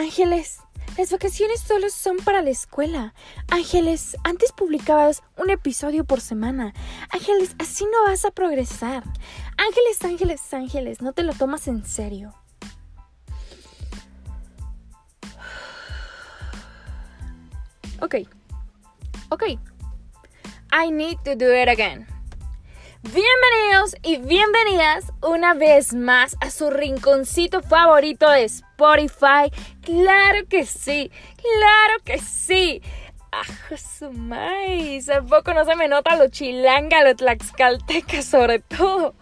Ángeles, las vacaciones solo son para la escuela. Ángeles, antes publicabas un episodio por semana. Ángeles, así no vas a progresar. Ángeles, ángeles, ángeles, no te lo tomas en serio. Ok. Ok. I need to do it again. Bienvenidos y bienvenidas una vez más a su rinconcito favorito de Spotify. Claro que sí, claro que sí. ¡Ajo su maíz! ¿A poco no se me nota lo chilanga, lo tlaxcalteca sobre todo?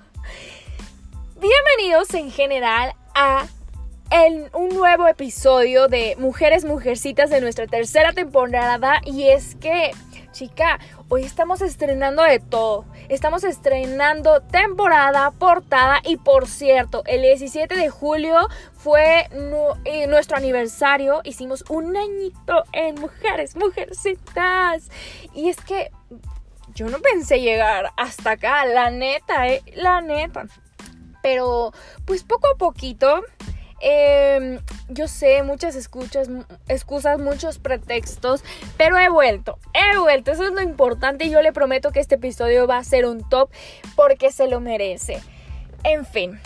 Bienvenidos en general a un nuevo episodio de Mujeres Mujercitas de nuestra tercera temporada y es que chica, hoy estamos estrenando de todo. Estamos estrenando temporada, portada y por cierto, el 17 de julio fue eh, nuestro aniversario. Hicimos un añito en Mujeres, Mujercitas. Y es que yo no pensé llegar hasta acá, la neta, eh, la neta. Pero pues poco a poquito Em, yo sé, muchas escuchas, excusas, muchos pretextos, pero he vuelto, he vuelto, eso es lo importante y yo le prometo que este episodio va a ser un top porque se lo merece. En fin,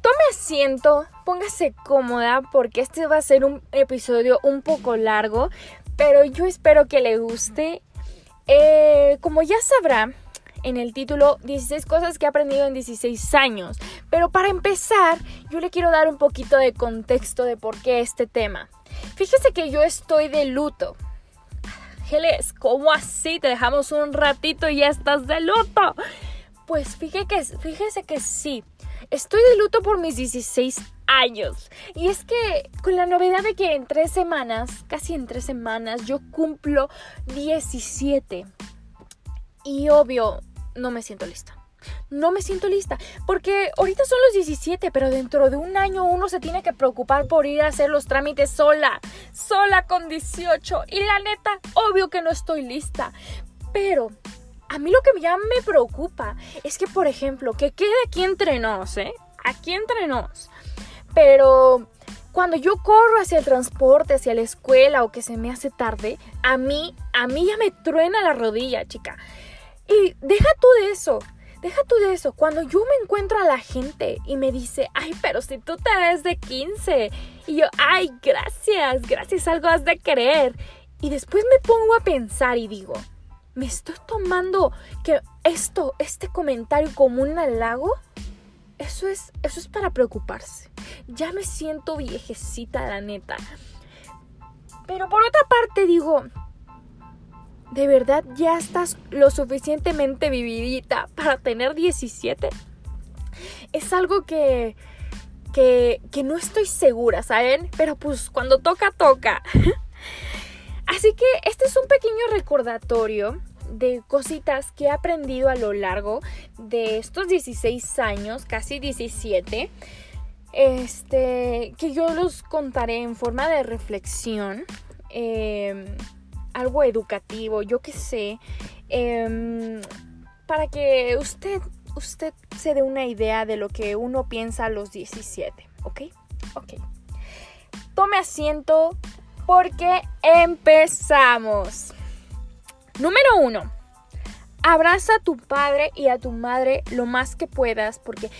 tome asiento, póngase cómoda porque este va a ser un episodio un poco largo, pero yo espero que le guste. Eh, como ya sabrá, en el título 16 cosas que he aprendido en 16 años. Pero para empezar, yo le quiero dar un poquito de contexto de por qué este tema. Fíjese que yo estoy de luto. Ángeles, ¿cómo así? Te dejamos un ratito y ya estás de luto. Pues fíjese fíjese que sí. Estoy de luto por mis 16 años. Y es que con la novedad de que en tres semanas, casi en tres semanas, yo cumplo 17. Y obvio, no me siento lista. No me siento lista, porque ahorita son los 17, pero dentro de un año uno se tiene que preocupar por ir a hacer los trámites sola, sola con 18. Y la neta, obvio que no estoy lista. Pero a mí lo que ya me preocupa es que, por ejemplo, que quede aquí entre nos, ¿eh? Aquí entre nos. Pero cuando yo corro hacia el transporte, hacia la escuela o que se me hace tarde, a mí, a mí ya me truena la rodilla, chica. Y deja tú de eso. Deja tú de eso. Cuando yo me encuentro a la gente y me dice, ay, pero si tú te ves de 15. Y yo, ay, gracias, gracias, algo has de querer. Y después me pongo a pensar y digo, ¿me estoy tomando que esto, este comentario como un halago? Eso es, eso es para preocuparse. Ya me siento viejecita, la neta. Pero por otra parte digo, ¿De verdad ya estás lo suficientemente vividita para tener 17? Es algo que, que, que no estoy segura, ¿saben? Pero pues cuando toca, toca. Así que este es un pequeño recordatorio de cositas que he aprendido a lo largo de estos 16 años, casi 17. Este, que yo los contaré en forma de reflexión. Eh, algo educativo, yo qué sé, em, para que usted, usted se dé una idea de lo que uno piensa a los 17, ¿ok? Ok. Tome asiento porque empezamos. Número uno. Abraza a tu padre y a tu madre lo más que puedas porque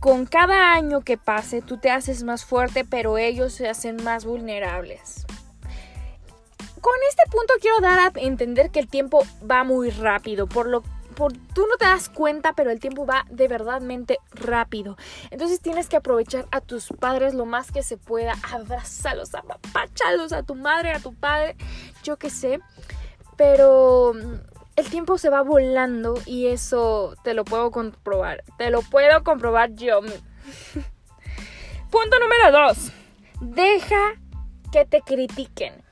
con cada año que pase tú te haces más fuerte pero ellos se hacen más vulnerables con este punto quiero dar a entender que el tiempo va muy rápido, por lo por, tú no te das cuenta, pero el tiempo va de verdadmente rápido. Entonces tienes que aprovechar a tus padres lo más que se pueda, abrazalos, apapachalos a tu madre, a tu padre, yo qué sé. Pero el tiempo se va volando y eso te lo puedo comprobar. Te lo puedo comprobar yo. Punto número dos. Deja que te critiquen.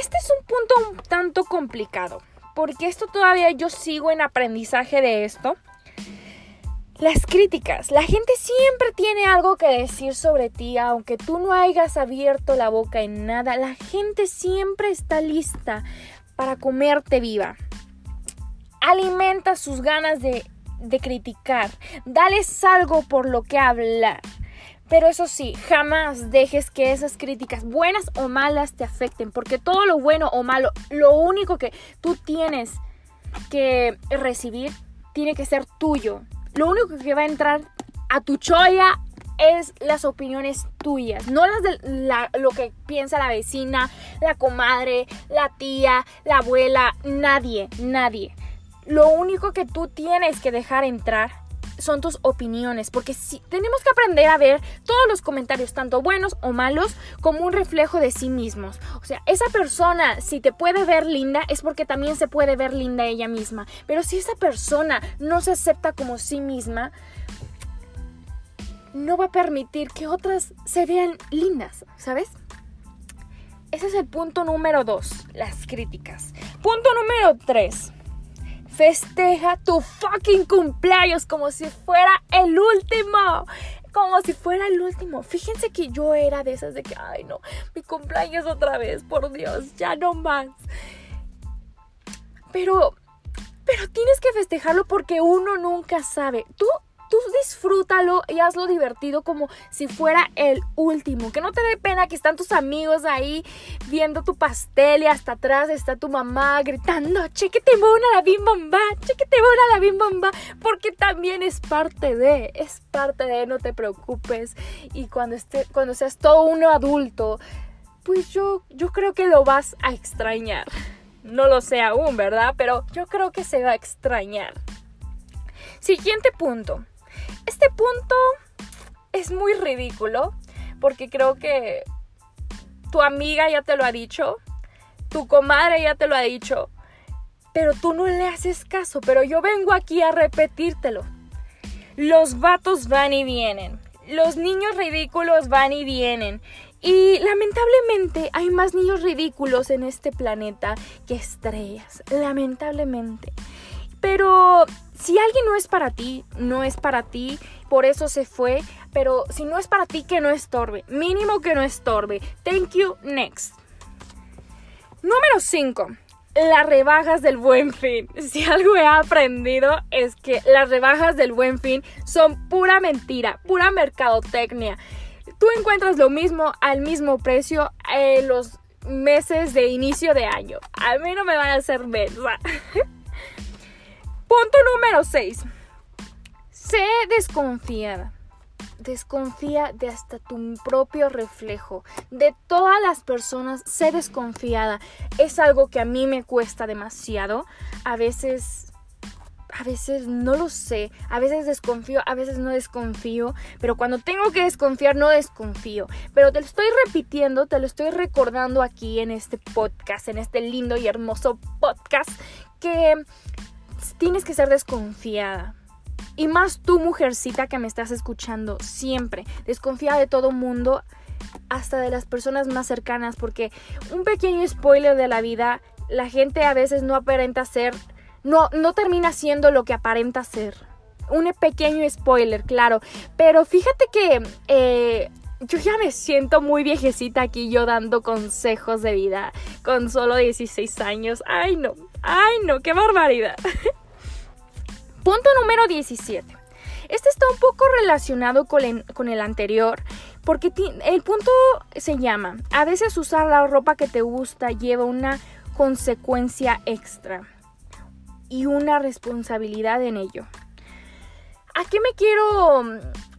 Este es un punto un tanto complicado, porque esto todavía yo sigo en aprendizaje de esto. Las críticas. La gente siempre tiene algo que decir sobre ti, aunque tú no hayas abierto la boca en nada. La gente siempre está lista para comerte viva. Alimenta sus ganas de, de criticar. Dales algo por lo que hablar. Pero eso sí, jamás dejes que esas críticas, buenas o malas, te afecten, porque todo lo bueno o malo, lo único que tú tienes que recibir, tiene que ser tuyo. Lo único que va a entrar a tu choya es las opiniones tuyas, no las de lo que piensa la vecina, la comadre, la tía, la abuela, nadie, nadie. Lo único que tú tienes que dejar entrar son tus opiniones, porque si, tenemos que aprender a ver todos los comentarios, tanto buenos o malos, como un reflejo de sí mismos. O sea, esa persona, si te puede ver linda, es porque también se puede ver linda ella misma. Pero si esa persona no se acepta como sí misma, no va a permitir que otras se vean lindas, ¿sabes? Ese es el punto número dos, las críticas. Punto número tres Festeja tu fucking cumpleaños como si fuera el último. Como si fuera el último. Fíjense que yo era de esas de que, ay no, mi cumpleaños otra vez, por Dios, ya no más. Pero, pero tienes que festejarlo porque uno nunca sabe. Tú tú disfrútalo y hazlo divertido como si fuera el último. Que no te dé pena que están tus amigos ahí viendo tu pastel y hasta atrás está tu mamá gritando, chequete una la bim bomba, chequete una la bim bomba, porque también es parte de, es parte de, no te preocupes. Y cuando, esté, cuando seas todo uno adulto, pues yo, yo creo que lo vas a extrañar. No lo sé aún, ¿verdad? Pero yo creo que se va a extrañar. Siguiente punto. Este punto es muy ridículo porque creo que tu amiga ya te lo ha dicho, tu comadre ya te lo ha dicho, pero tú no le haces caso, pero yo vengo aquí a repetírtelo. Los vatos van y vienen, los niños ridículos van y vienen. Y lamentablemente hay más niños ridículos en este planeta que estrellas, lamentablemente. Pero si alguien no es para ti, no es para ti, por eso se fue, pero si no es para ti, que no estorbe, mínimo que no estorbe. Thank you, next. Número 5. Las rebajas del buen fin. Si algo he aprendido es que las rebajas del buen fin son pura mentira, pura mercadotecnia. Tú encuentras lo mismo al mismo precio en los meses de inicio de año. A mí no me van a hacer mensa. Punto número 6. Sé desconfiada. Desconfía de hasta tu propio reflejo. De todas las personas, sé desconfiada. Es algo que a mí me cuesta demasiado. A veces a veces no lo sé, a veces desconfío, a veces no desconfío, pero cuando tengo que desconfiar no desconfío. Pero te lo estoy repitiendo, te lo estoy recordando aquí en este podcast, en este lindo y hermoso podcast, que tienes que ser desconfiada. Y más tú, mujercita que me estás escuchando, siempre. Desconfía de todo mundo, hasta de las personas más cercanas, porque un pequeño spoiler de la vida, la gente a veces no aparenta ser, no, no termina siendo lo que aparenta ser. Un pequeño spoiler, claro. Pero fíjate que eh, yo ya me siento muy viejecita aquí yo dando consejos de vida con solo 16 años. Ay no, ay no, qué barbaridad. Punto número 17. Este está un poco relacionado con el, con el anterior porque el punto se llama, a veces usar la ropa que te gusta lleva una consecuencia extra y una responsabilidad en ello. ¿A qué me quiero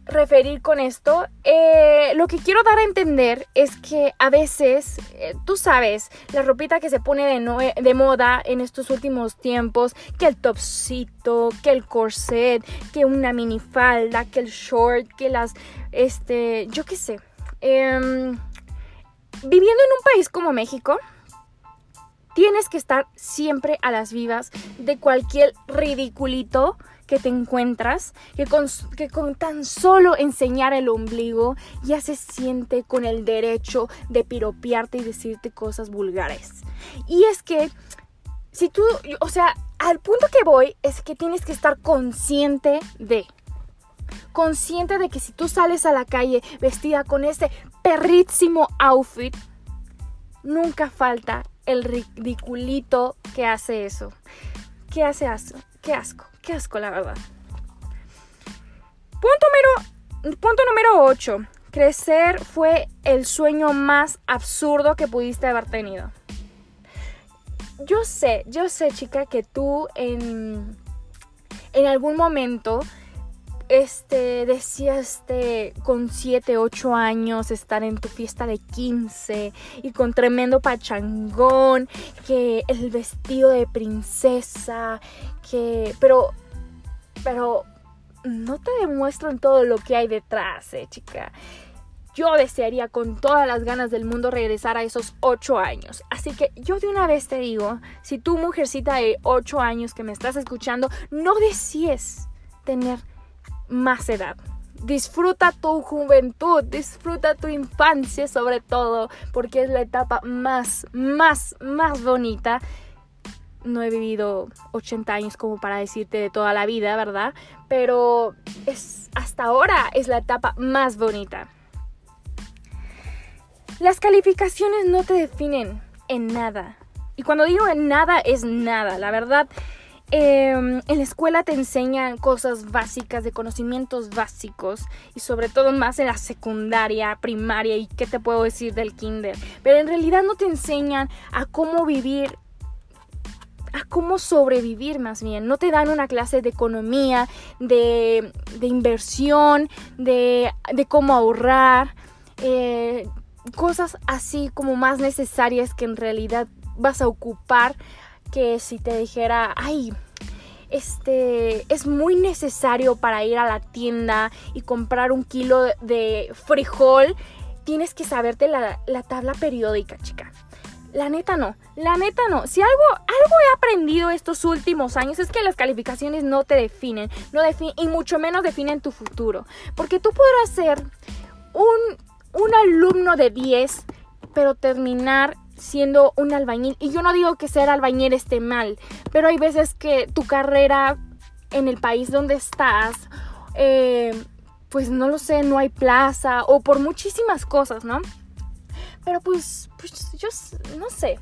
referir con esto? Eh, lo que quiero dar a entender es que a veces, eh, tú sabes, la ropita que se pone de, moda en estos últimos tiempos, que el topsito, que el corset, que una minifalda, que el short, que las, este, yo qué sé. Em, viviendo en un país como México, tienes que estar siempre a las vivas de cualquier ridiculito que te encuentras, que con, que con tan solo enseñar el ombligo ya se siente con el derecho de piropearte y decirte cosas vulgares. Y es que, si tú, o sea, al punto que voy es que tienes que estar consciente de consciente de que si tú sales a la calle vestida con ese perrísimo outfit, nunca falta el ridiculito que hace eso. ¿Qué hace eso? Qué asco. Qué asco, la verdad. Punto número, punto número 8. crecer fue el sueño más absurdo que pudiste haber tenido. Yo sé, yo sé, chica, que tú en, en algún momento este, decías este, con 7, 8 años estar en tu fiesta de 15 y con tremendo pachangón, que el vestido de princesa, que... Pero, pero no te demuestran todo lo que hay detrás, eh, chica. Yo desearía con todas las ganas del mundo regresar a esos 8 años. Así que yo de una vez te digo, si tú mujercita de 8 años que me estás escuchando, no desees tener más edad. Disfruta tu juventud, disfruta tu infancia sobre todo, porque es la etapa más, más, más bonita. No he vivido 80 años como para decirte de toda la vida, ¿verdad? Pero es hasta ahora es la etapa más bonita. Las calificaciones no te definen en nada. Y cuando digo en nada es nada, la verdad Em, en la escuela te enseñan cosas básicas, de conocimientos básicos y sobre todo más en la secundaria, primaria y qué te puedo decir del kinder. Pero en realidad no te enseñan a cómo vivir, a cómo sobrevivir más bien. No te dan una clase de economía, de, inversión, de, cómo ahorrar. Eh, cosas así como más necesarias que en realidad vas a ocupar que si te dijera, ay, este es muy necesario para ir a la tienda y comprar un kilo de frijol, tienes que saberte la, tabla periódica, chica. La neta no, la neta no. Si algo, algo he aprendido estos últimos años es que las calificaciones no te definen, no definen y mucho menos definen tu futuro. Porque tú podrás ser un, un alumno de 10, pero terminar siendo un albañil. Y yo no digo que ser albañil esté mal, pero hay veces que tu carrera en el país donde estás, eh, pues no lo sé, no hay plaza o por muchísimas cosas, ¿no? Pero pues, pues yo no sé,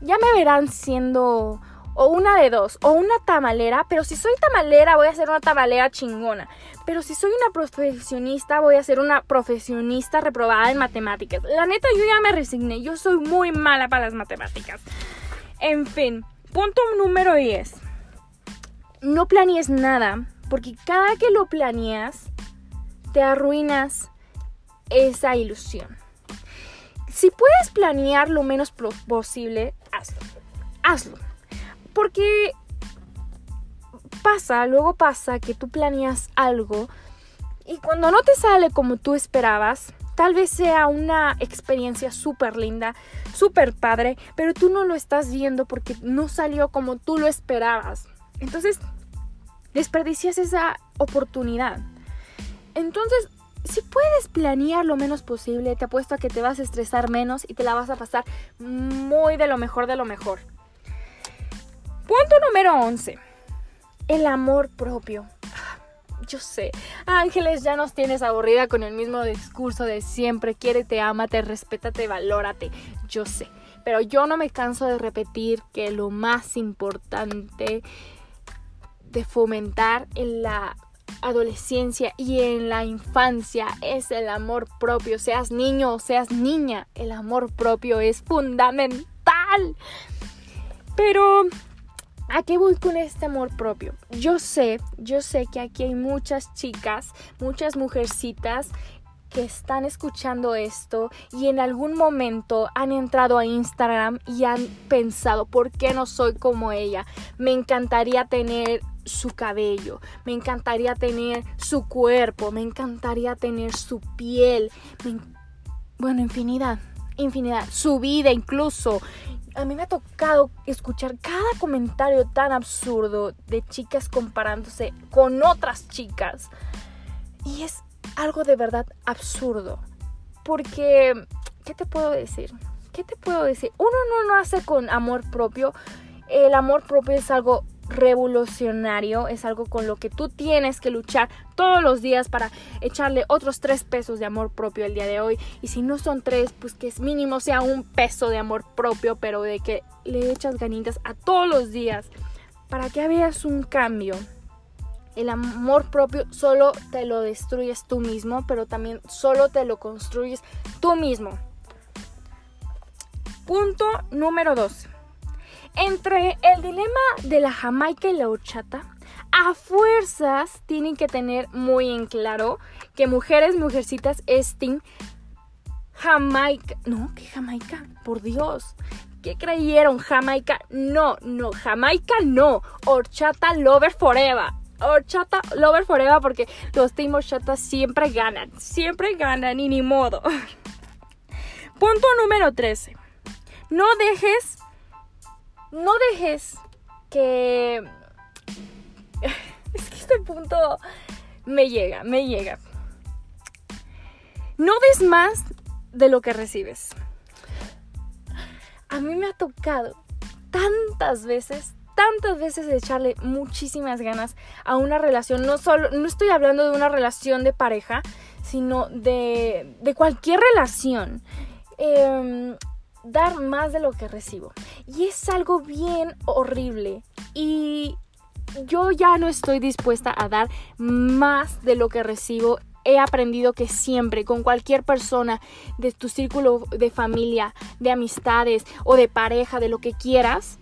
ya me verán siendo o una de dos, o una tamalera, pero si soy tamalera voy a ser una tamalera chingona. Pero si soy una profesionista voy a ser una profesionista reprobada en matemáticas. La neta yo ya me resigné, yo soy muy mala para las matemáticas. En fin, punto número 10. No planees nada, porque cada que lo planeas, te arruinas esa ilusión. Si puedes planear lo menos posible, hazlo. Hazlo porque pasa, luego pasa que tú planeas algo y cuando no te sale como tú esperabas, tal vez sea una experiencia súper linda, súper padre, pero tú no lo estás viendo porque no salió como tú lo esperabas. Entonces, desperdicias esa oportunidad. Entonces, si puedes planear lo menos posible, te apuesto a que te vas a estresar menos y te la vas a pasar muy de lo mejor de lo mejor. Punto número 11. El amor propio. Yo sé, Ángeles, ya nos tienes aburrida con el mismo discurso de siempre, quiérete, ámate, respétate, valórate. Yo sé, pero yo no me canso de repetir que lo más importante de fomentar en la adolescencia y en la infancia es el amor propio. Seas niño o seas niña, el amor propio es fundamental. Pero ¿A qué voy con este amor propio? Yo sé, yo sé que aquí hay muchas chicas, muchas mujercitas que están escuchando esto y en algún momento han entrado a Instagram y han pensado, ¿por qué no soy como ella? Me encantaría tener su cabello, me encantaría tener su cuerpo, me encantaría tener su piel, bueno, infinidad, infinidad, su vida incluso a mí me ha tocado escuchar cada comentario tan absurdo de chicas comparándose con otras chicas. Y es algo de verdad absurdo. Porque, ¿qué te puedo decir? ¿Qué te puedo decir? Uno no nace con amor propio. El amor propio es algo revolucionario, es algo con lo que tú tienes que luchar todos los días para echarle otros tres pesos de amor propio el día de hoy. Y si no son tres, pues que es mínimo sea un peso de amor propio, pero de que le echas ganitas a todos los días para que veas un cambio. El amor propio solo te lo destruyes tú mismo, pero también solo te lo construyes tú mismo. Punto número 2. Entre el dilema de la Jamaica y la horchata, a fuerzas tienen que tener muy en claro que mujeres, mujercitas es Jamaica. No, ¿qué Jamaica? Por Dios. ¿Qué creyeron? Jamaica. No, no, Jamaica no. Horchata Lover Forever. Horchata Lover Forever porque los Team Horchata siempre ganan. Siempre ganan y ni modo. Punto número 13. No dejes. No dejes que. Es que este punto me llega, me llega. No des más de lo que recibes. A mí me ha tocado tantas veces, tantas veces echarle muchísimas ganas a una relación. No solo, no estoy hablando de una relación de pareja, sino de, de cualquier relación. Em, dar más de lo que recibo. Y es algo bien horrible. Y yo ya no estoy dispuesta a dar más de lo que recibo he aprendido que siempre con cualquier persona de tu círculo de familia, de amistades o de pareja, de lo que quieras,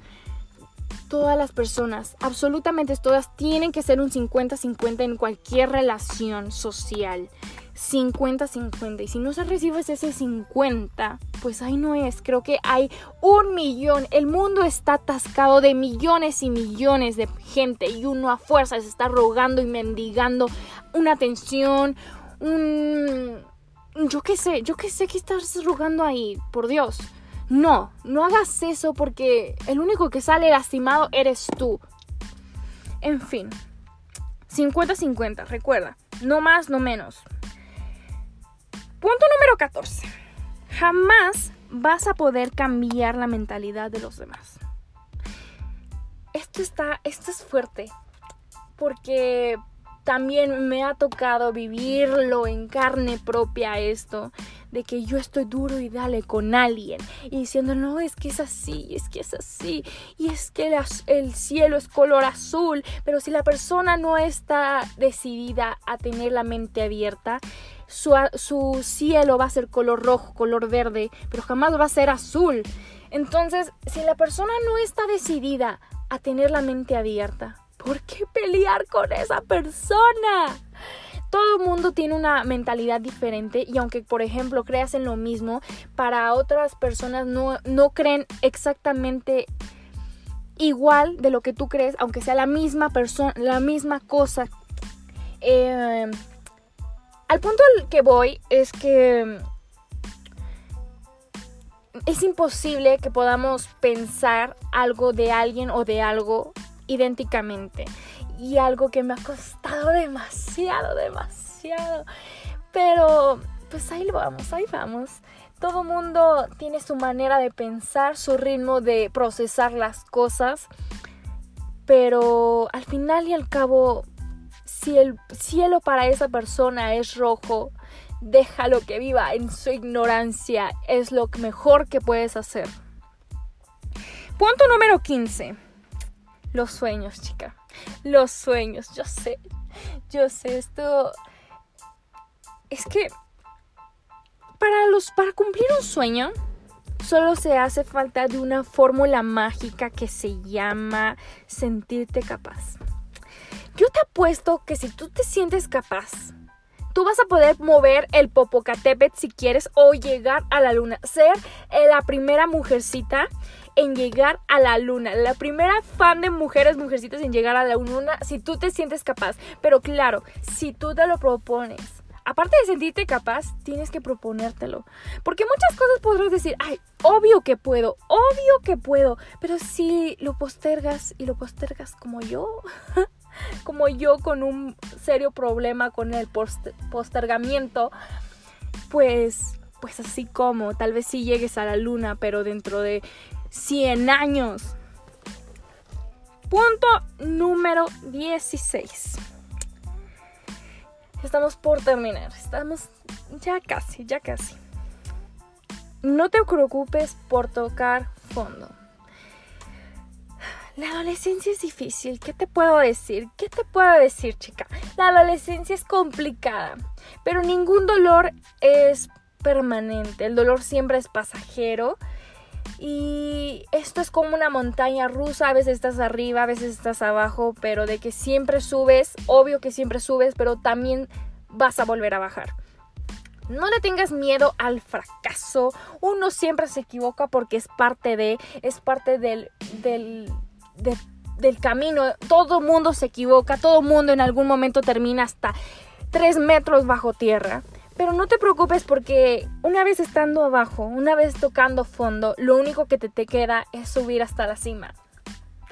todas las personas, absolutamente todas, tienen que ser un 50-50 en cualquier relación social. 50-50. Y si no se recibes ese 50, pues ahí no es. Creo que hay un millón. El mundo está atascado de millones y millones de gente. Y uno a fuerzas está rogando y mendigando una atención, un... Yo qué sé, yo qué sé que estás rogando ahí, por Dios. No, no hagas eso porque el único que sale lastimado eres tú. En fin, 50-50, recuerda, no más, no menos. Punto número 14. Jamás vas a poder cambiar la mentalidad de los demás. Esto está, esto es fuerte. Porque también me ha tocado vivirlo en carne propia esto, de que yo estoy duro y dale con alguien y diciendo, no, es que es así, es que es así, y es que el cielo es color azul, pero si la persona no está decidida a tener la mente abierta, su, cielo va a ser color rojo, color verde, pero jamás va a ser azul. Entonces, si la persona no está decidida a tener la mente abierta, ¿por qué pelear con esa persona? Todo el mundo tiene una mentalidad diferente y aunque por ejemplo creas en lo mismo, para otras personas no, no creen exactamente igual de lo que tú crees, aunque sea la misma persona, la misma cosa. Eh, al punto al que voy es que mm, es imposible que podamos pensar algo de alguien o de algo idénticamente. Y algo que me ha costado demasiado, demasiado. Pero pues ahí vamos, ahí vamos. Todo mundo tiene su manera de pensar, su ritmo de procesar las cosas. Pero al final y al cabo si el cielo para esa persona es rojo, déjalo que viva en su ignorancia. Es lo mejor que puedes hacer. Punto número 15. Los sueños, chica. Los sueños. Yo sé. Yo sé. Esto. Es que. Para los. Para cumplir un sueño. Solo se hace falta de una fórmula mágica que se llama sentirte capaz. Yo te apuesto que si tú te sientes capaz, tú vas a poder mover el Popocatépetl si quieres o llegar a la luna. Ser la primera mujercita en llegar a la luna. La primera fan de mujeres, mujercitas en llegar a la luna si tú te sientes capaz. Pero claro, si tú te lo propones. Aparte de sentirte capaz, tienes que proponértelo. Porque muchas cosas podrás decir, ay, obvio que puedo, obvio que puedo. Pero si lo postergas y lo postergas como yo, como yo con un serio problema con el postergamiento, pues, pues así como, tal vez sí llegues a la luna, pero dentro de 100 años. Punto número 16. Estamos por terminar, estamos ya casi, ya casi. No te preocupes por tocar fondo. La adolescencia es difícil, ¿qué te puedo decir? ¿Qué te puedo decir, chica? La adolescencia es complicada, pero ningún dolor es permanente, el dolor siempre es pasajero y esto es como una montaña rusa, a veces estás arriba, a veces estás abajo, pero de que siempre subes, obvio que siempre subes, pero también vas a volver a bajar. No le tengas miedo al fracaso. Uno siempre se equivoca porque es parte de, es parte del, del, del camino. Todo mundo se equivoca, todo mundo en algún momento termina hasta tres metros bajo tierra. Pero no te preocupes porque una vez estando abajo, una vez tocando fondo, lo único que te, te queda es subir hasta la cima.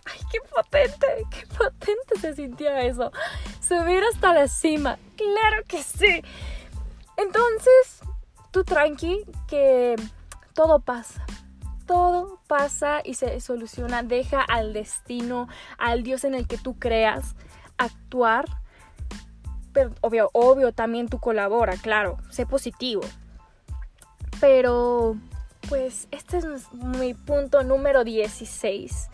¡Ay, qué potente! ¡Qué potente se sintió eso! Subir hasta la cima. ¡Claro que sí! Entonces, tú tranqui que todo pasa todo pasa y se soluciona. Deja al destino, al Dios en el que tú creas, actuar. Pero obvio, obvio, también tú colabora, claro, sé positivo. Pero, pues, este es mi punto número 16.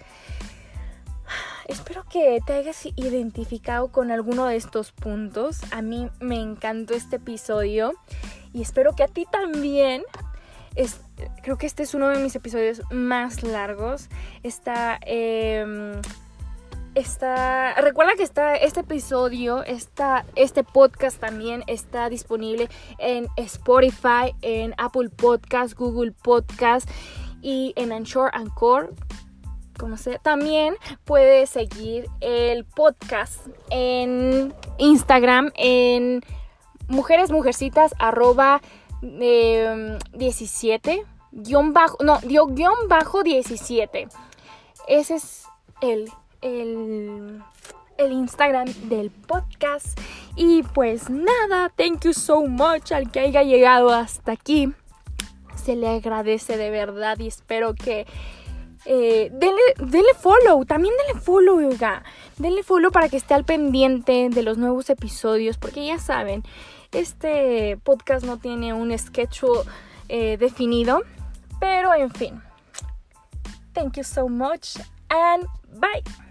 Espero que te hayas identificado con alguno de estos puntos. A mí me encantó este episodio y espero que a ti también creo que este es uno de mis episodios más largos. Está... Em, está, recuerda que está este episodio, está, este podcast también está disponible en Spotify, en Apple Podcast, Google Podcast y en Anchor Anchor. Como sea. También puedes seguir el podcast en Instagram en mujeres mujercitas arroba 17, guion bajo, no, dio guion bajo 17. Ese es el, el, el Instagram del podcast. Y pues nada, thank you so much al que haya llegado hasta aquí. Se le agradece de verdad y espero que eh, denle, follow, también denle follow, yoga. Denle follow para que esté al pendiente de los nuevos episodios, porque ya saben, este podcast no tiene un sketch eh, definido, pero en fin. Thank you so much and bye.